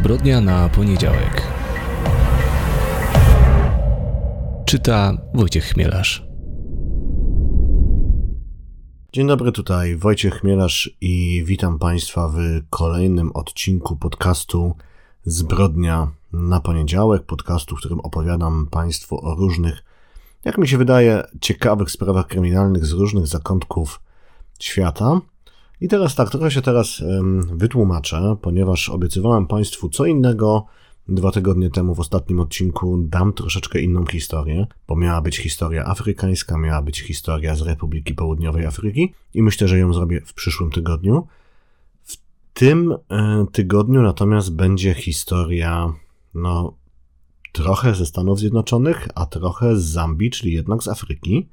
Zbrodnia na poniedziałek. Czyta Wojciech Chmielarz. Dzień dobry, tutaj Wojciech Chmielarz i witam Państwa w kolejnym odcinku podcastu Zbrodnia na poniedziałek. Podcastu, w którym opowiadam Państwu o różnych, jak mi się wydaje, ciekawych sprawach kryminalnych z różnych zakątków świata. I teraz tak, trochę się teraz wytłumaczę, ponieważ obiecywałem Państwu co innego dwa tygodnie temu w ostatnim odcinku dam troszeczkę inną historię, bo miała być historia afrykańska, miała być historia z Republiki Południowej Afryki i myślę, że ją zrobię w przyszłym tygodniu. W tym e, tygodniu natomiast będzie historia, no, trochę ze Stanów Zjednoczonych, a trochę z Zambii, czyli jednak z Afryki.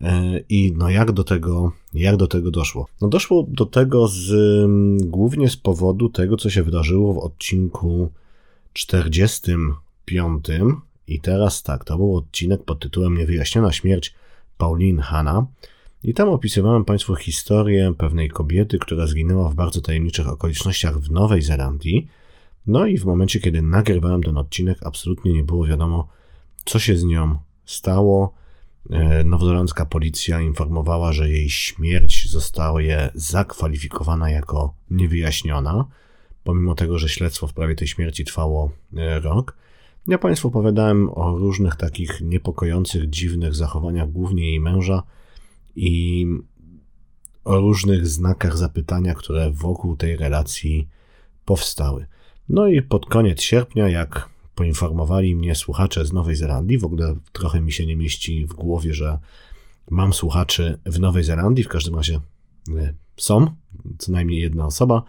E, I no jak do tego, jak do tego doszło? No doszło do tego z, głównie z powodu tego, co się wydarzyło w odcinku 45. I teraz tak, to był odcinek pod tytułem Niewyjaśniona śmierć Pauline Hanna. I tam opisywałem Państwu historię pewnej kobiety, która zginęła w bardzo tajemniczych okolicznościach w Nowej Zelandii. No i w momencie, kiedy nagrywałem ten odcinek, absolutnie nie było wiadomo, co się z nią stało. E, nowozelandzka policja informowała, że jej śmierć została zakwalifikowana jako niewyjaśniona, pomimo tego, że śledztwo w sprawie tej śmierci trwało e, rok. Ja Państwu opowiadałem o różnych takich niepokojących, dziwnych zachowaniach, głównie jej męża i o różnych znakach zapytania, które wokół tej relacji powstały. No i pod koniec sierpnia, jak poinformowali mnie słuchacze z Nowej Zelandii. W ogóle trochę mi się nie mieści w głowie, że mam słuchaczy w Nowej Zelandii. W każdym razie e, są, co najmniej jedna osoba.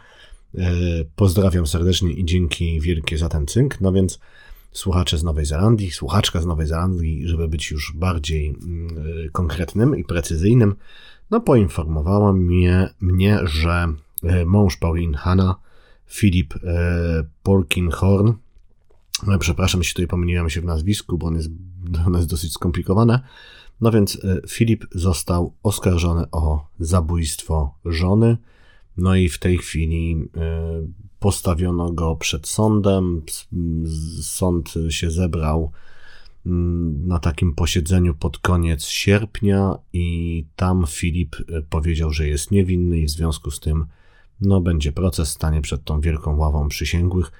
E, pozdrawiam serdecznie i dzięki wielkie za ten cynk. No więc słuchacze z Nowej Zelandii, słuchaczka z Nowej Zelandii, żeby być już bardziej mm, e, konkretnym i precyzyjnym, no poinformowała mnie, mnie że mąż Pauline Hanna, Filip Polkinghorn, no, przepraszam, jeśli tutaj pomyliłem się w nazwisku, bo on jest, ono jest dosyć skomplikowane. No więc e, Filip został oskarżony o zabójstwo żony. No i w tej chwili e, postawiono go przed sądem. Sąd się zebrał mm, na takim posiedzeniu pod koniec sierpnia i tam Filip e, powiedział, że jest niewinny i w związku z tym no będzie proces, stanie przed tą wielką ławą przysięgłych.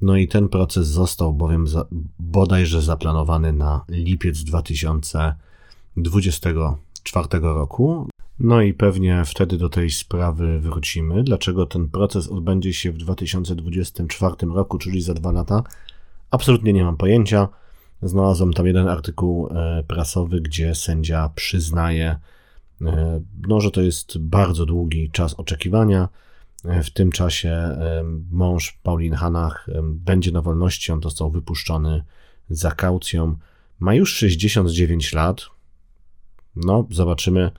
No i ten proces został bowiem za, bodajże zaplanowany na lipiec 2024 roku. No i pewnie wtedy do tej sprawy wrócimy. Dlaczego ten proces odbędzie się w 2024 roku, czyli za dwa lata? Absolutnie nie mam pojęcia. Znalazłem tam jeden artykuł e, prasowy, gdzie sędzia przyznaje, e, no, że to jest bardzo długi czas oczekiwania w tym czasie mąż Paulin Hanach będzie na wolności. On został wypuszczony za kaucją. Ma już 69 lat. No, zobaczymy,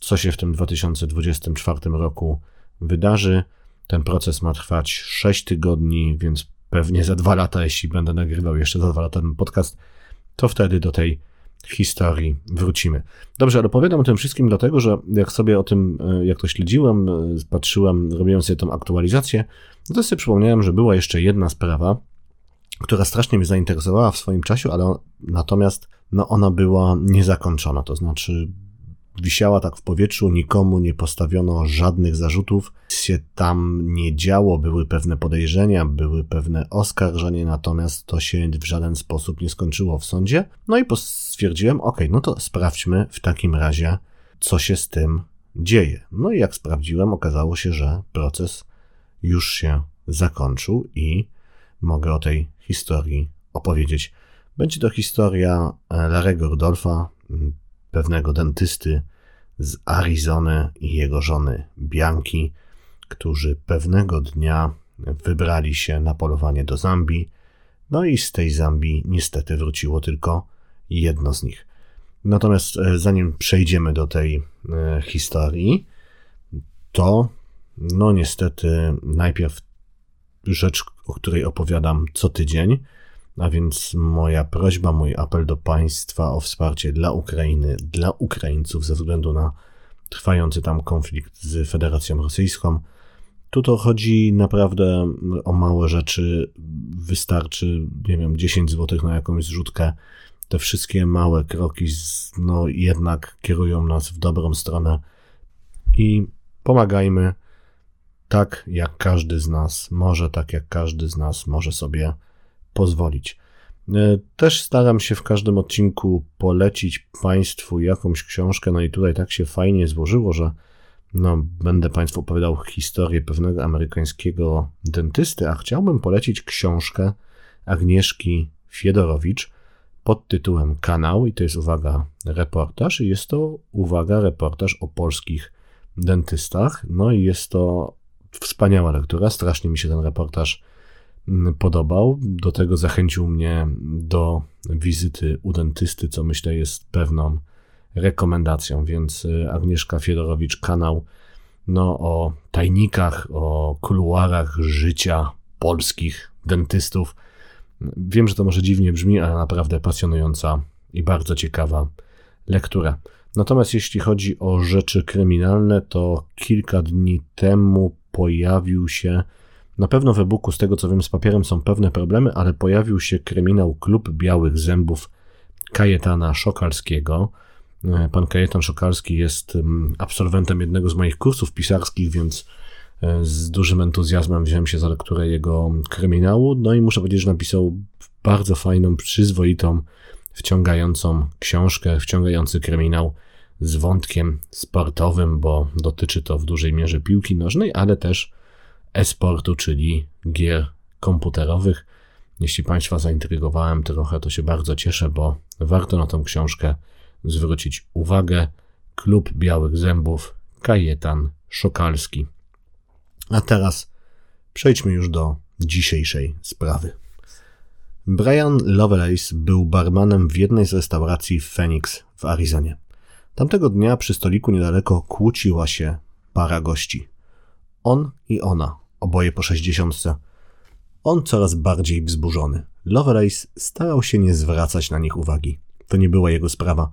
co się w tym 2024 roku wydarzy. Ten proces ma trwać 6 tygodni, więc pewnie za dwa lata, jeśli będę nagrywał jeszcze za dwa lata ten podcast, to wtedy do tej historii wrócimy. Dobrze, ale opowiadam o tym wszystkim dlatego, że jak sobie o tym, e, jak to śledziłem, e, patrzyłem, robiłem sobie tą aktualizację, no to sobie przypomniałem, że była jeszcze jedna sprawa, która strasznie mnie zainteresowała w swoim czasie, ale natomiast no ona była niezakończona, to znaczy wisiała tak w powietrzu, nikomu nie postawiono żadnych zarzutów, się tam nie działo, były pewne podejrzenia, były pewne oskarżenia, natomiast to się w żaden sposób nie skończyło w sądzie. No i stwierdziłem, ok, no to sprawdźmy w takim razie, co się z tym dzieje. No i jak sprawdziłem, okazało się, że proces już się zakończył i mogę o tej historii opowiedzieć. Będzie to historia Larego Rudolfa, pewnego dentysty z Arizony i jego żony Bianki, którzy pewnego dnia wybrali się na polowanie do Zambii, no i z tej Zambii niestety wróciło tylko jedno z nich. Natomiast e, zanim przejdziemy do tej e, historii, to no niestety najpierw rzecz, o której opowiadam co tydzień, a więc moja prośba, mój apel do Państwa o wsparcie dla Ukrainy, dla Ukraińców ze względu na trwający tam konflikt z Federacją Rosyjską. Tu to chodzi naprawdę o małe rzeczy. Wystarczy, nie wiem, 10 zł na jakąś zrzutkę. Te wszystkie małe kroki, no jednak kierują nas w dobrą stronę. I pomagajmy tak, jak każdy z nas może, tak jak każdy z nas może sobie pozwolić. E, też staram się w każdym odcinku polecić Państwu jakąś książkę, no i tutaj tak się fajnie złożyło, że no, będę Państwu opowiadał historię pewnego amerykańskiego dentysty, a chciałbym polecić książkę Agnieszki Fiedorowicz pod tytułem Kanał i to jest uwaga reportaż i jest to uwaga reportaż o polskich dentystach. No i jest to wspaniała lektura, strasznie mi się ten reportaż podobał. Do tego zachęcił mnie do wizyty u dentysty, co myślę jest pewną rekomendacją, więc y, Agnieszka Fiedorowicz, kanał no, o tajnikach, o kuluarach życia polskich dentystów. Wiem, że to może dziwnie brzmi, ale naprawdę pasjonująca i bardzo ciekawa lektura. Natomiast jeśli chodzi o rzeczy kryminalne, to kilka dni temu pojawił się, na pewno w e-booku, z tego co wiem, z papierem są pewne problemy, ale pojawił się kryminał Klub Białych Zębów Kajetana Szokalskiego. E, pan Kajetan Szokalski jest mm, absolwentem jednego z moich kursów pisarskich, więc e, z dużym entuzjazmem wziąłem się za lekturę jego kryminału. No i muszę powiedzieć, że napisał bardzo fajną, przyzwoitą, wciągającą książkę, wciągający kryminał z wątkiem sportowym, bo dotyczy to w dużej mierze piłki nożnej, ale też e-sportu, czyli gier komputerowych. Jeśli Państwa zaintrygowałem trochę, to się bardzo cieszę, bo warto na tą książkę zwrócić uwagę. Klub Białych Zębów, Kajetan Szokalski. A teraz przejdźmy już do dzisiejszej sprawy. Brian Lovelace był barmanem w jednej z restauracji w Phoenix w Arizonie. Tamtego dnia przy stoliku niedaleko kłóciła się para gości. On i ona, oboje po sześćdziesiątce. On coraz bardziej wzburzony. Lovelace starał się nie zwracać na nich uwagi. To nie była jego sprawa.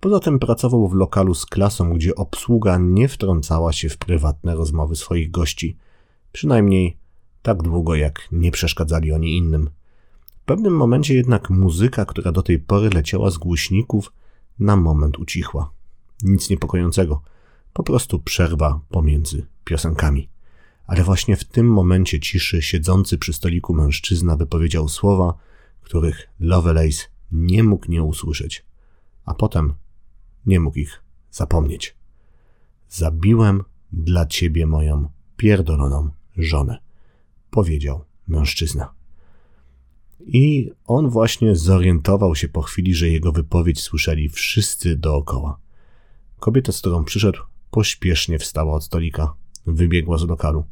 Poza tym pracował w lokalu z klasą, gdzie obsługa nie wtrącała się w prywatne rozmowy swoich gości. Przynajmniej tak długo, jak nie przeszkadzali oni innym. W pewnym momencie jednak muzyka, która do tej pory leciała z głośników, na moment ucichła. Nic niepokojącego. Po prostu przerwa pomiędzy piosenkami. Ale właśnie w tym momencie ciszy siedzący przy stoliku mężczyzna wypowiedział słowa, których Lovelace nie mógł nie usłyszeć, a potem nie mógł ich zapomnieć. Zabiłem dla ciebie moją pierdoloną żonę, powiedział mężczyzna. I on właśnie zorientował się po chwili, że jego wypowiedź słyszeli wszyscy dookoła. Kobieta, z którą przyszedł, pośpiesznie wstała od stolika, wybiegła z lokalu.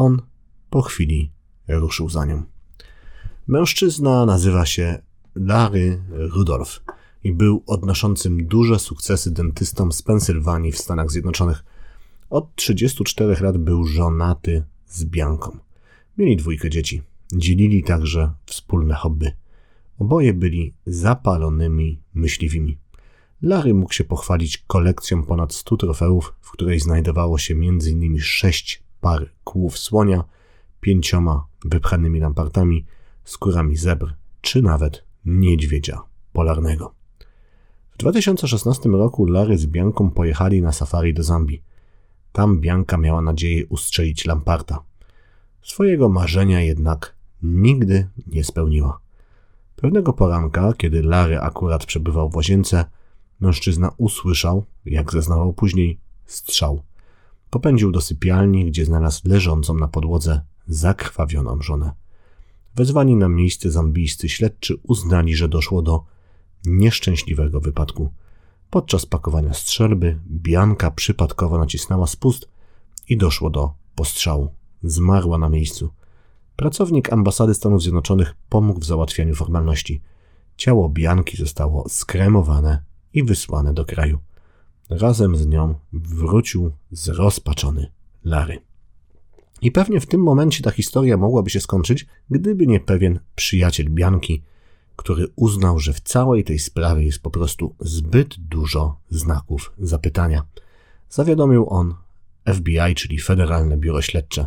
On po chwili ruszył za nią. Mężczyzna nazywa się Larry Rudolph i był odnoszącym duże sukcesy dentystą z Pensylwanii w Stanach Zjednoczonych. Od 34 lat był żonaty z Bianką. Mieli dwójkę dzieci. Dzielili także wspólne hobby. Oboje byli zapalonymi myśliwymi. Larry mógł się pochwalić kolekcją ponad 100 trofeów, w której znajdowało się m.in. sześć par kłów słonia, pięcioma wypchanymi lampartami, skórami zebr, czy nawet niedźwiedzia polarnego. W 2016 roku Larry z Bianką pojechali na safari do Zambii. Tam Bianka miała nadzieję ustrzelić lamparta. Swojego marzenia jednak nigdy nie spełniła. Pewnego poranka, kiedy Larry akurat przebywał w łazience, Mężczyzna usłyszał, jak zeznawał później, strzał. Popędził do sypialni, gdzie znalazł leżącą na podłodze zakrwawioną żonę. Wezwani na miejsce zambijscy śledczy uznali, że doszło do nieszczęśliwego wypadku. Podczas pakowania strzelby Bianka przypadkowo nacisnęła spust i doszło do postrzału. Zmarła na miejscu. Pracownik ambasady Stanów Zjednoczonych pomógł w załatwianiu formalności. Ciało Bianki zostało skremowane i wysłane do kraju. Razem z nią wrócił zrozpaczony Larry. I pewnie w tym momencie ta historia mogłaby się skończyć, gdyby nie pewien przyjaciel Bianki, który uznał, że w całej tej sprawie jest po prostu zbyt dużo znaków zapytania. Zawiadomił on FBI, czyli Federalne Biuro Śledcze.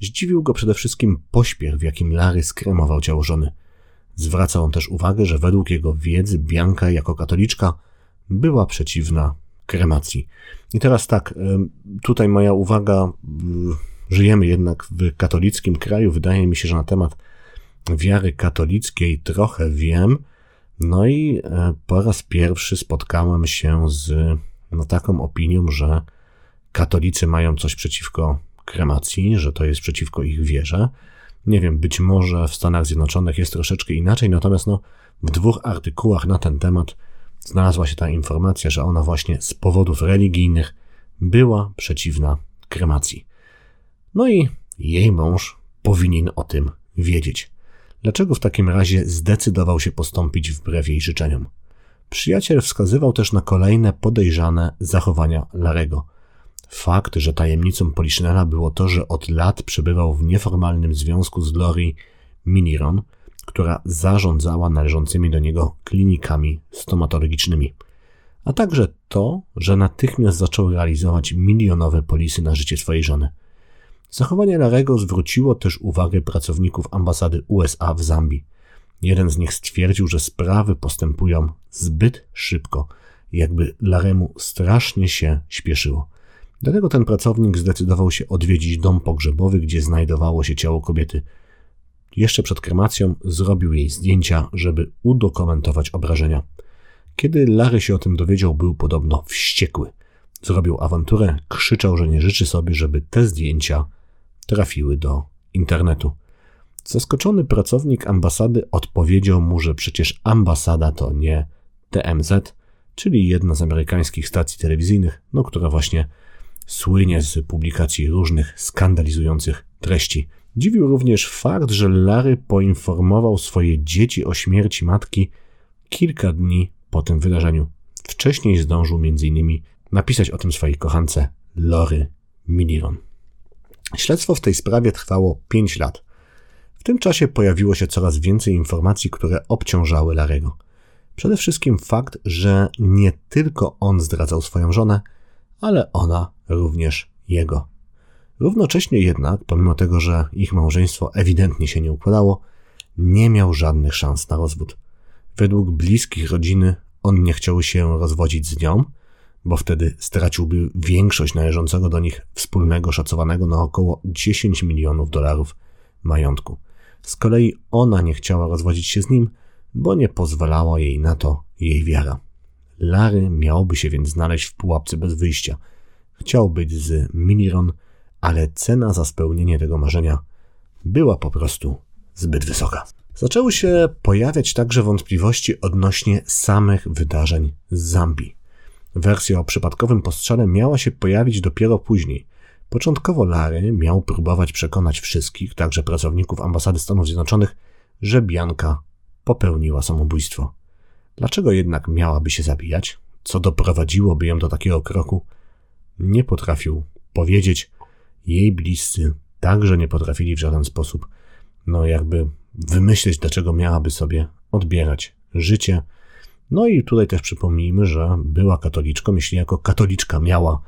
Zdziwił go przede wszystkim pośpiech, w jakim Larry skremował ciało żony. Zwraca on też uwagę, że według jego wiedzy Bianka jako katoliczka była przeciwna kremacji. I teraz tak, tutaj moja uwaga, żyjemy jednak w katolickim kraju. Wydaje mi się, że na temat wiary katolickiej trochę wiem. No i e, po raz pierwszy spotkałem się z no, taką opinią, że katolicy mają coś przeciwko kremacji, że to jest przeciwko ich wierze. Nie wiem, być może w Stanach Zjednoczonych jest troszeczkę inaczej, natomiast no, w dwóch artykułach na ten temat znalazła się ta informacja, że ona właśnie z powodów religijnych była przeciwna kremacji. No i jej mąż powinien o tym wiedzieć. Dlaczego w takim razie zdecydował się postąpić wbrew jej życzeniom? Przyjaciel wskazywał też na kolejne podejrzane zachowania Larego. Fakt, że tajemnicą Poliszynela było to, że od lat przebywał w nieformalnym związku z Lori Miniron, która zarządzała należącymi do niego klinikami stomatologicznymi, a także to, że natychmiast zaczął realizować milionowe polisy na życie swojej żony. Zachowanie Larego zwróciło też uwagę pracowników ambasady USA w Zambii. Jeden z nich stwierdził, że sprawy postępują zbyt szybko, jakby Laremu strasznie się śpieszyło. Dlatego ten pracownik zdecydował się odwiedzić dom pogrzebowy, gdzie znajdowało się ciało kobiety. Jeszcze przed kremacją zrobił jej zdjęcia, żeby udokumentować obrażenia. Kiedy Larry się o tym dowiedział, był podobno wściekły. Zrobił awanturę, krzyczał, że nie życzy sobie, żeby te zdjęcia trafiły do internetu. Zaskoczony pracownik ambasady odpowiedział mu, że przecież ambasada to nie TMZ, czyli jedna z amerykańskich stacji telewizyjnych, no która właśnie słynie z publikacji różnych skandalizujących treści. Dziwił również fakt, że Larry poinformował swoje dzieci o śmierci matki kilka dni po tym wydarzeniu. Wcześniej zdążył m.in. napisać o tym swojej kochance Lory Miliron. Śledztwo w tej sprawie trwało 5 lat. W tym czasie pojawiło się coraz więcej informacji, które obciążały Larego. Przede wszystkim fakt, że nie tylko on zdradzał swoją żonę, ale ona również jego. Równocześnie jednak, pomimo tego, że ich małżeństwo ewidentnie się nie układało, nie miał żadnych szans na rozwód. Według bliskich rodziny on nie chciał się rozwodzić z nią, bo wtedy straciłby większość należącego do nich wspólnego, szacowanego na około 10 milionów dolarów majątku. Z kolei ona nie chciała rozwodzić się z nim, bo nie pozwalała jej na to jej wiara. Lary miałby się więc znaleźć w pułapce bez wyjścia. Chciał być z Miniron, ale cena za spełnienie tego marzenia była po prostu zbyt wysoka. Zaczęły się pojawiać także wątpliwości odnośnie samych wydarzeń z Zambii. Wersja o przypadkowym postrzale miała się pojawić dopiero później. Początkowo Larry miał próbować przekonać wszystkich, także pracowników ambasady Stanów Zjednoczonych, że Bianka popełniła samobójstwo. Dlaczego jednak miałaby się zabijać? Co doprowadziłoby ją do takiego kroku? Nie potrafił powiedzieć. Jej bliscy także nie potrafili w żaden sposób, no jakby wymyśleć, dlaczego miałaby sobie odbierać życie. No i tutaj też przypomnijmy, że była katoliczką. Jeśli jako katoliczka miała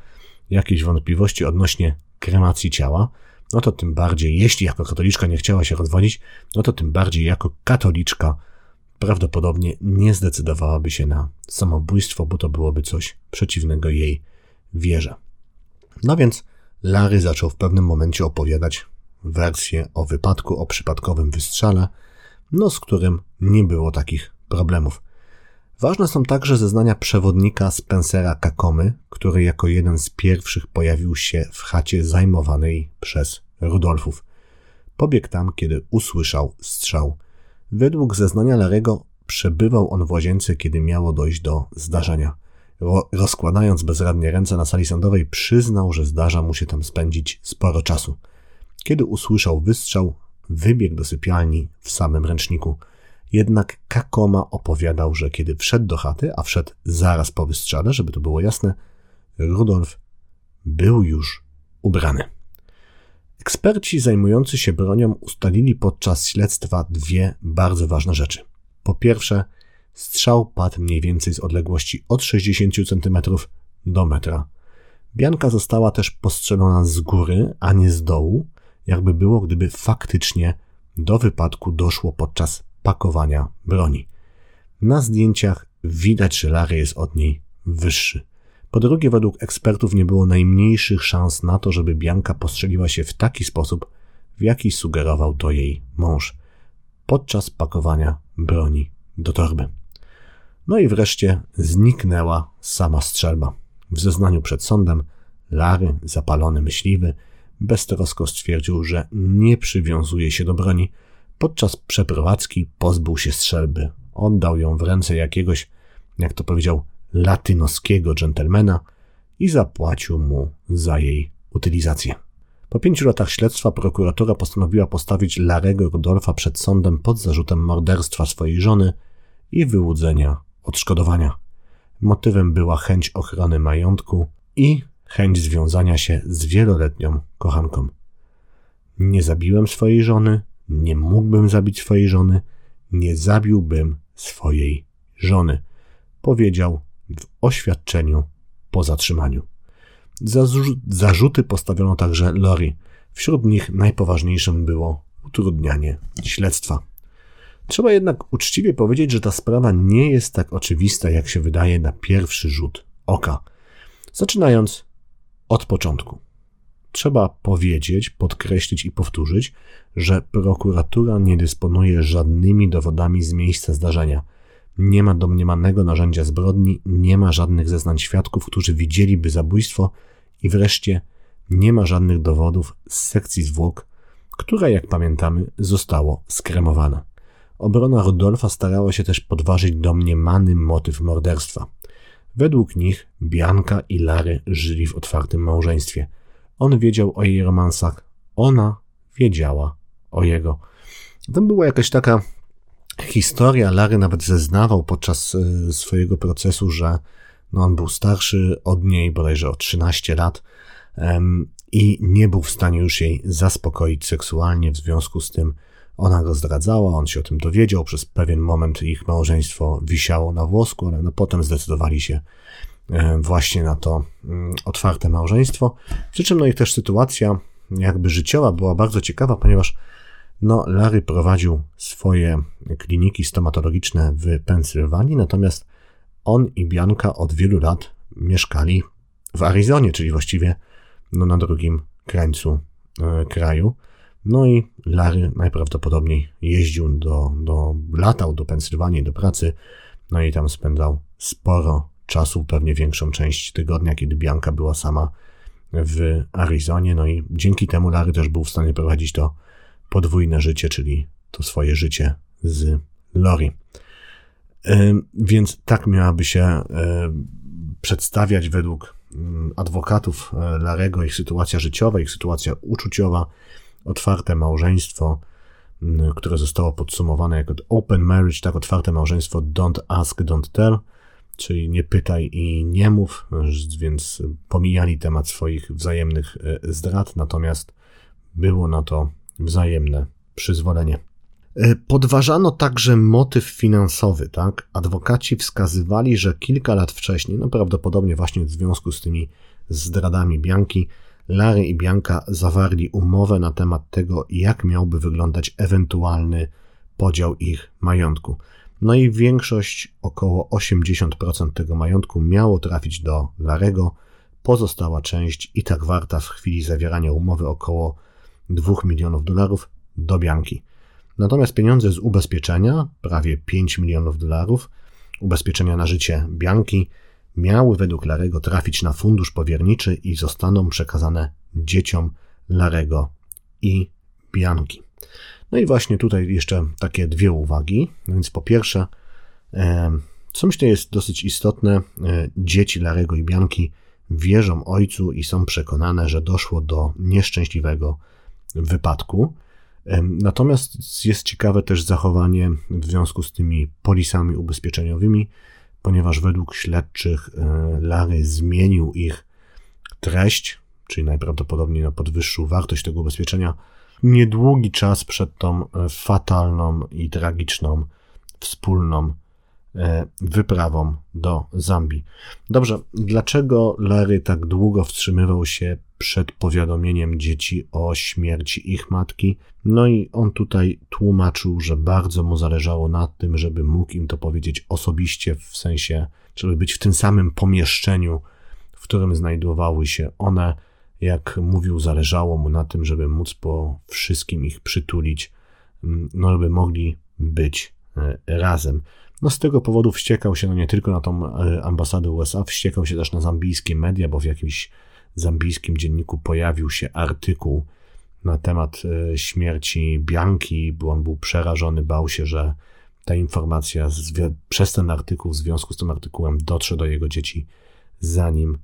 jakieś wątpliwości odnośnie kremacji ciała, no to tym bardziej, jeśli jako katoliczka nie chciała się rozwodzić, no to tym bardziej jako katoliczka prawdopodobnie nie zdecydowałaby się na samobójstwo, bo to byłoby coś przeciwnego jej wierze. No więc Larry zaczął w pewnym momencie opowiadać wersję o wypadku, o przypadkowym wystrzale, no z którym nie było takich problemów. Ważne są także zeznania przewodnika Spencera Kakomy, który jako jeden z pierwszych pojawił się w chacie zajmowanej przez Rudolfów. Pobiegł tam, kiedy usłyszał strzał. Według zeznania Larego przebywał on w łazience, kiedy miało dojść do zdarzenia. Rozkładając bezradnie ręce na sali sądowej, przyznał, że zdarza mu się tam spędzić sporo czasu. Kiedy usłyszał wystrzał, wybiegł do sypialni w samym ręczniku. Jednak Kakoma opowiadał, że kiedy wszedł do chaty, a wszedł zaraz po wystrzale, żeby to było jasne, Rudolf był już ubrany. Eksperci zajmujący się bronią ustalili podczas śledztwa dwie bardzo ważne rzeczy. Po pierwsze, strzał padł mniej więcej z odległości od 60 cm do metra. Bianka została też postrzelona z góry, a nie z dołu, jakby było, gdyby faktycznie do wypadku doszło podczas pakowania broni. Na zdjęciach widać, że Larry jest od niej wyższy. Po drugie, według ekspertów nie było najmniejszych szans na to, żeby Bianka postrzeliła się w taki sposób, w jaki sugerował to jej mąż podczas pakowania broni do torby. No i wreszcie zniknęła sama strzelba. W zeznaniu przed sądem Lary, zapalony myśliwy, beztrosko stwierdził, że nie przywiązuje się do broni. Podczas przeprowadzki pozbył się strzelby. Oddał ją w ręce jakiegoś, jak to powiedział, latynoskiego dżentelmena i zapłacił mu za jej utylizację. Po pięciu latach śledztwa prokuratura postanowiła postawić Larego Rudolfa przed sądem pod zarzutem morderstwa swojej żony i wyłudzenia odszkodowania. Motywem była chęć ochrony majątku i chęć związania się z wieloletnią kochanką. Nie zabiłem swojej żony, nie mógłbym zabić swojej żony, nie zabiłbym swojej żony, powiedział w oświadczeniu po zatrzymaniu. Za zarzuty postawiono także Lori. Wśród nich najpoważniejszym było utrudnianie śledztwa. Trzeba jednak uczciwie powiedzieć, że ta sprawa nie jest tak oczywista, jak się wydaje na pierwszy rzut oka. Zaczynając od początku. Trzeba powiedzieć, podkreślić i powtórzyć, że prokuratura nie dysponuje żadnymi dowodami z miejsca zdarzenia. Nie ma domniemanego narzędzia zbrodni, nie ma żadnych zeznań świadków, którzy widzieliby zabójstwo i wreszcie nie ma żadnych dowodów z sekcji zwłok, która, jak pamiętamy, zostało skremowane. Obrona Rudolfa starała się też podważyć domniemany motyw morderstwa. Według nich Bianka i Lary żyli w otwartym małżeństwie. On wiedział o jej romansach, ona wiedziała o jego. Tam była jakaś taka historia, Lary nawet zeznawał podczas e, swojego procesu, że no on był starszy od niej bodajże o 13 lat i nie był w stanie już jej zaspokoić seksualnie, w związku z tym ona go zdradzała, on się o tym dowiedział, przez pewien moment ich małżeństwo wisiało na włosku, ale no potem zdecydowali się właśnie na to mm, otwarte małżeństwo. Przy czym no ich też sytuacja jakby życiowa była bardzo ciekawa, ponieważ no Larry prowadził swoje kliniki stomatologiczne w Pensylwanii, natomiast on i Bianka od wielu lat mieszkali w Arizonie, czyli właściwie no, na drugim krańcu e, kraju. No i Larry najprawdopodobniej jeździł do, do, latał do Pensylwanii do pracy, no i tam spędzał sporo czasu, pewnie większą część tygodnia, kiedy Bianka była sama w Arizonie, no i dzięki temu Larry też był w stanie prowadzić to podwójne życie, czyli to swoje życie z Lori. Więc tak miałaby się przedstawiać według adwokatów e, Larego ich sytuacja życiowa, ich sytuacja uczuciowa, otwarte małżeństwo, mm, które zostało podsumowane jako open marriage, tak otwarte małżeństwo don't ask, don't tell, czyli nie pytaj i nie mów, więc pomijali temat swoich wzajemnych e, zdrad, natomiast było na to wzajemne przyzwolenie. E, podważano także motyw finansowy, tak? Adwokaci wskazywali, że kilka lat wcześniej, no prawdopodobnie właśnie w związku z tymi zdradami Bianki, Larry i Bianka zawarli umowę na temat tego, jak miałby wyglądać ewentualny podział ich majątku. No i większość, około 80% tego majątku miało trafić do Larego, pozostała część i tak warta w chwili zawierania umowy około 2 milionów dolarów do Bianki. Natomiast pieniądze z ubezpieczenia, prawie 5 milionów dolarów, ubezpieczenia na życie Bianki, miały według Larego trafić na fundusz powierniczy i zostaną przekazane dzieciom Larego i Bianki. No i właśnie tutaj jeszcze takie dwie uwagi. No więc po pierwsze, co myślę jest dosyć istotne, e, dzieci Larego i Bianki wierzą ojcu i są przekonane, że doszło do nieszczęśliwego wypadku. Natomiast jest ciekawe też zachowanie w związku z tymi polisami ubezpieczeniowymi, ponieważ według śledczych e, Larry zmienił ich treść, czyli najprawdopodobniej podwyższył wartość tego ubezpieczenia niedługi czas przed tą e, fatalną i tragiczną wspólną wyprawą do Zambii. Dobrze, dlaczego Larry tak długo wstrzymywał się przed powiadomieniem dzieci o śmierci ich matki? No i on tutaj tłumaczył, że bardzo mu zależało na tym, żeby mógł im to powiedzieć osobiście, w sensie, żeby być w tym samym pomieszczeniu, w którym znajdowały się one. Jak mówił, zależało mu na tym, żeby móc po wszystkim ich przytulić, mm, no żeby mogli być e, razem. No z tego powodu wściekał się no nie tylko na tą e, ambasadę USA, wściekał się też na zambijskie media, bo w jakimś zambijskim dzienniku pojawił się artykuł na temat e, śmierci Bianki, bo on był przerażony, bał się, że ta informacja przez ten artykuł, w związku z tym artykułem, dotrze do jego dzieci, zanim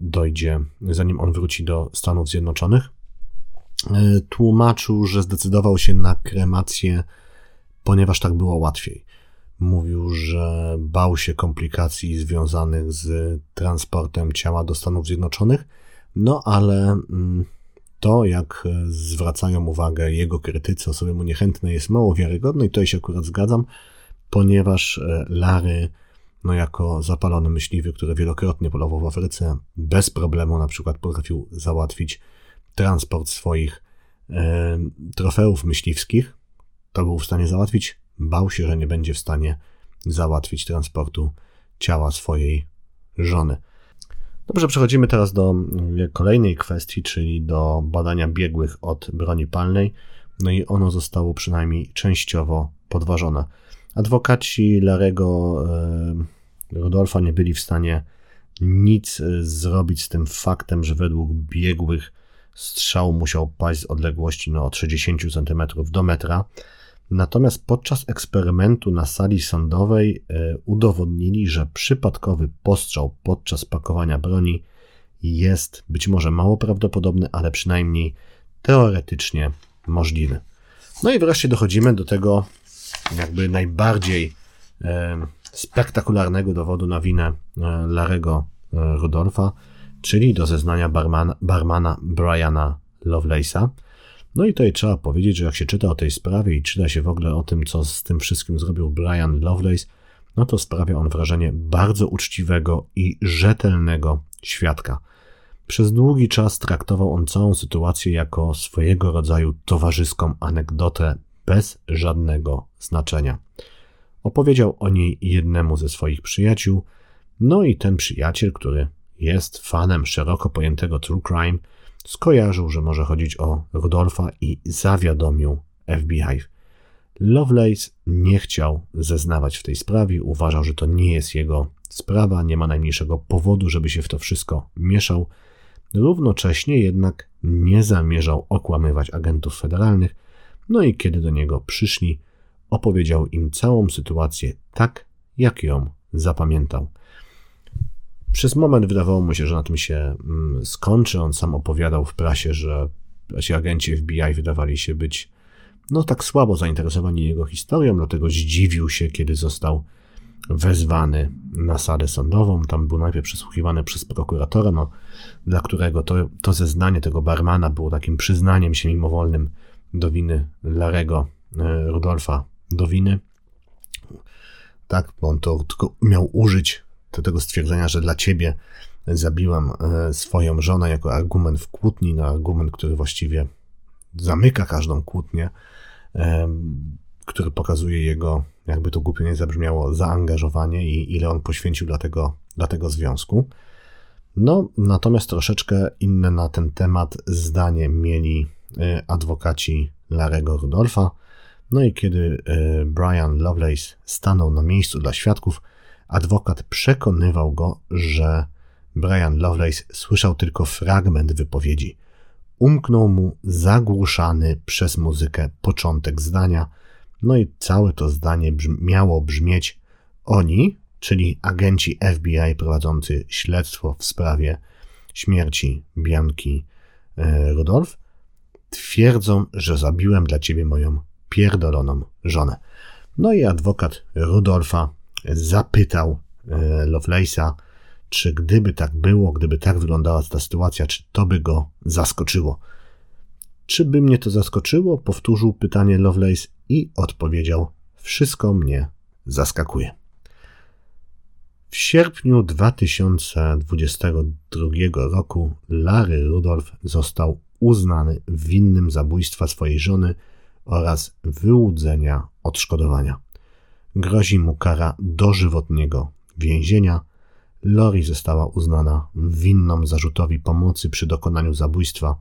dojdzie, zanim on wróci do Stanów Zjednoczonych. Tłumaczył, że zdecydował się na kremację ponieważ tak było łatwiej. Mówił, że bał się komplikacji związanych z transportem ciała do Stanów Zjednoczonych, no ale mm, to, jak zwracają uwagę jego krytycy, osoby mu niechętne, jest mało wiarygodne i to się akurat zgadzam, ponieważ e, Lary, no jako zapalony myśliwy, który wielokrotnie polował w Afryce, bez problemu na przykład potrafił załatwić transport swoich e, trofeów myśliwskich, to był w stanie załatwić, bał się, że nie będzie w stanie załatwić transportu ciała swojej żony. Dobrze, przechodzimy teraz do mm, kolejnej kwestii, czyli do badania biegłych od broni palnej. No i ono zostało przynajmniej częściowo podważone. Adwokaci Larego e, Rudolfa nie byli w stanie nic e, zrobić z tym faktem, że według biegłych strzał musiał paść z odległości no, od 60 cm do metra. Natomiast podczas eksperymentu na sali sądowej e, udowodnili, że przypadkowy postrzał podczas pakowania broni jest być może mało prawdopodobny, ale przynajmniej teoretycznie możliwy. No i wreszcie dochodzimy do tego jakby najbardziej e, spektakularnego dowodu na winę e, Larego Rudolfa, czyli do zeznania barmana, barmana Briana Lovelace'a. No i tutaj trzeba powiedzieć, że jak się czyta o tej sprawie i czyta się w ogóle o tym, co z tym wszystkim zrobił Brian Lovelace, no to sprawia on wrażenie bardzo uczciwego i rzetelnego świadka. Przez długi czas traktował on całą sytuację jako swojego rodzaju towarzyską anegdotę bez żadnego znaczenia. Opowiedział o niej jednemu ze swoich przyjaciół, no i ten przyjaciel, który jest fanem szeroko pojętego true crime, skojarzył, że może chodzić o Rudolfa i zawiadomił FBI. Lovelace nie chciał zeznawać w tej sprawie, uważał, że to nie jest jego sprawa, nie ma najmniejszego powodu, żeby się w to wszystko mieszał. Równocześnie jednak nie zamierzał okłamywać agentów federalnych, no i kiedy do niego przyszli, opowiedział im całą sytuację tak, jak ją zapamiętał. Przez moment wydawało mu się, że na tym się mm, skończy. On sam opowiadał w prasie, że ci agenci FBI wydawali się być no tak słabo zainteresowani jego historią, dlatego zdziwił się, kiedy został wezwany na salę sądową. Tam był najpierw przesłuchiwany przez prokuratora, no, dla którego to, to zeznanie tego barmana było takim przyznaniem się mimowolnym do winy Larego e, Rudolfa do winy. Tak, bo on to tylko miał użyć do tego stwierdzenia, że dla ciebie zabiłam e, swoją żonę jako argument w kłótni, na argument, który właściwie zamyka każdą kłótnię, e, który pokazuje jego, jakby to głupio nie zabrzmiało, zaangażowanie i ile on poświęcił dla tego, dla tego związku. No, natomiast troszeczkę inne na ten temat zdanie mieli e, adwokaci Larego Rudolfa. No i kiedy Brian Lovelace stanął na miejscu dla świadków, Adwokat przekonywał go, że Brian Lovelace słyszał tylko fragment wypowiedzi. Umknął mu zagłuszany przez muzykę początek zdania, no i całe to zdanie miało brzmieć: Oni, czyli agenci FBI prowadzący śledztwo w sprawie śmierci Bianki e, Rudolf, twierdzą, że zabiłem dla ciebie moją pierdoloną żonę. No i adwokat Rudolfa zapytał e, Lovelace'a, czy gdyby tak było, gdyby tak wyglądała ta sytuacja, czy to by go zaskoczyło. Czy by mnie to zaskoczyło? Powtórzył pytanie Lovelace i odpowiedział: Wszystko mnie zaskakuje. W sierpniu 2022 roku Larry Rudolph został uznany winnym zabójstwa swojej żony oraz wyłudzenia odszkodowania. Grozi mu kara dożywotniego więzienia. Lori została uznana winną zarzutowi pomocy przy dokonaniu zabójstwa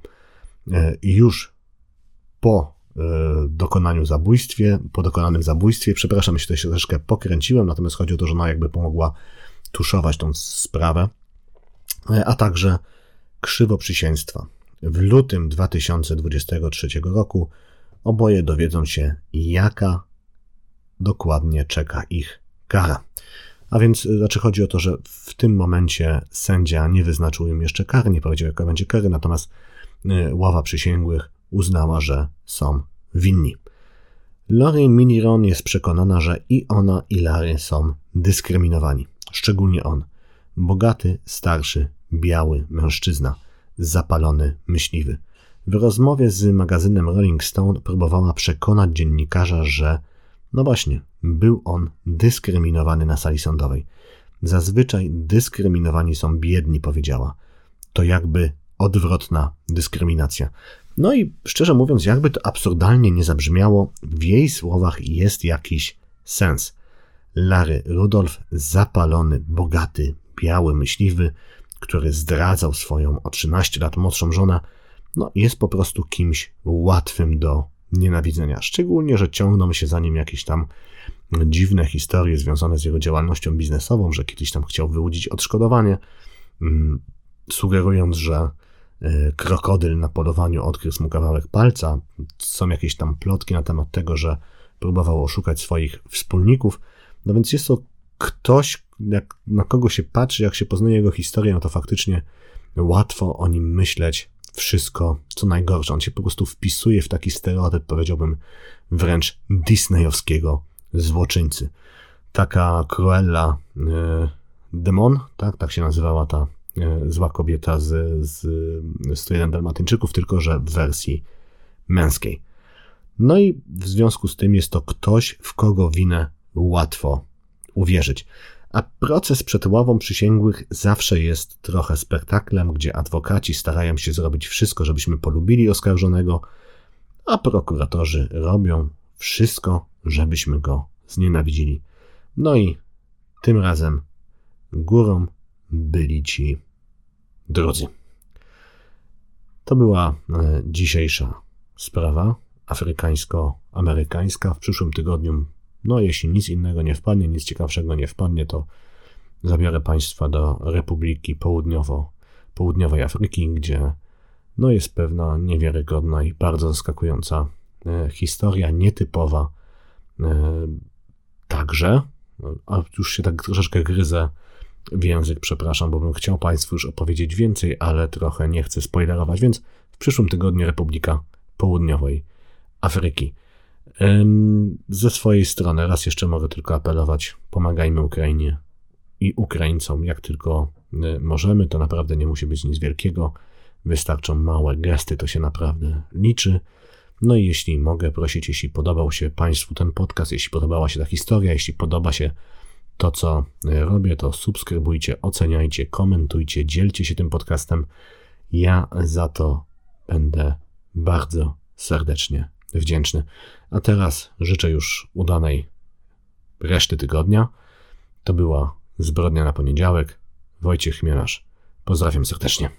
e, już po e, dokonaniu zabójstwie, po dokonanym zabójstwie. Przepraszam, jeśli to się troszeczkę pokręciłem, natomiast chodzi o to, że ona jakby pomogła tuszować tą sprawę, e, a także krzywoprzysięstwa. W lutym 2023 roku oboje dowiedzą się, jaka dokładnie czeka ich kara. A więc e, znaczy chodzi o to, że w tym momencie sędzia nie wyznaczył im jeszcze kary, nie powiedział jaka będzie kara, natomiast e, ława przysięgłych uznała, że są winni. Lori Miniron jest przekonana, że i ona, i Larry są dyskryminowani. Szczególnie on. Bogaty, starszy, biały mężczyzna, zapalony, myśliwy. W rozmowie z magazynem Rolling Stone próbowała przekonać dziennikarza, że no właśnie, był on dyskryminowany na sali sądowej. Zazwyczaj dyskryminowani są biedni, powiedziała. To jakby odwrotna dyskryminacja. No i szczerze mówiąc, jakby to absurdalnie nie zabrzmiało, w jej słowach jest jakiś sens. Larry Rudolf, zapalony, bogaty, biały, myśliwy, który zdradzał swoją o 13 lat młodszą żonę, no jest po prostu kimś łatwym do nienawidzenia. Szczególnie, że ciągną się za nim jakieś tam dziwne historie związane z jego działalnością biznesową, że kiedyś tam chciał wyłudzić odszkodowanie, mm, sugerując, że e, krokodyl na polowaniu odgryzł mu kawałek palca. Są jakieś tam plotki na temat tego, że próbował oszukać swoich wspólników. No więc jest to ktoś, jak na kogo się patrzy, jak się poznaje jego historię, no to faktycznie łatwo o nim myśleć wszystko, co najgorsze. On się po prostu wpisuje w taki stereotyp, powiedziałbym, wręcz disneyowskiego złoczyńcy. Taka Cruella y, Demon, tak, tak się nazywała ta y, zła kobieta z, z, z Dalmatyńczyków, tylko że w wersji męskiej. No i w związku z tym jest to ktoś, w kogo winę łatwo uwierzyć. A proces przed ławą przysięgłych zawsze jest trochę spektaklem, gdzie adwokaci starają się zrobić wszystko, żebyśmy polubili oskarżonego, a prokuratorzy robią wszystko, żebyśmy go znienawidzili. No i tym razem górą byli ci drodzy. To była e, dzisiejsza sprawa afrykańsko-amerykańska. W przyszłym tygodniu no, jeśli nic innego nie wpadnie, nic ciekawszego nie wpadnie, to zabiorę Państwa do Republiki Południowo, Południowej Afryki, gdzie no, jest pewna niewiarygodna i bardzo zaskakująca e, historia, nietypowa e, także, a już się tak troszeczkę gryzę w język, przepraszam, bo bym chciał Państwu już opowiedzieć więcej, ale trochę nie chcę spoilerować, więc w przyszłym tygodniu Republika Południowej Afryki. Ze swojej strony raz jeszcze mogę tylko apelować: pomagajmy Ukrainie i Ukraińcom jak tylko y, możemy. To naprawdę nie musi być nic wielkiego. Wystarczą małe gesty, to się naprawdę liczy. No i jeśli mogę prosić, jeśli podobał się Państwu ten podcast, jeśli podobała się ta historia, jeśli podoba się to, co y, robię, to subskrybujcie, oceniajcie, komentujcie, dzielcie się tym podcastem. Ja za to będę bardzo serdecznie wdzięczny. A teraz życzę już udanej reszty tygodnia. To była Zbrodnia na poniedziałek. Wojciech Chmielarz. Pozdrawiam serdecznie.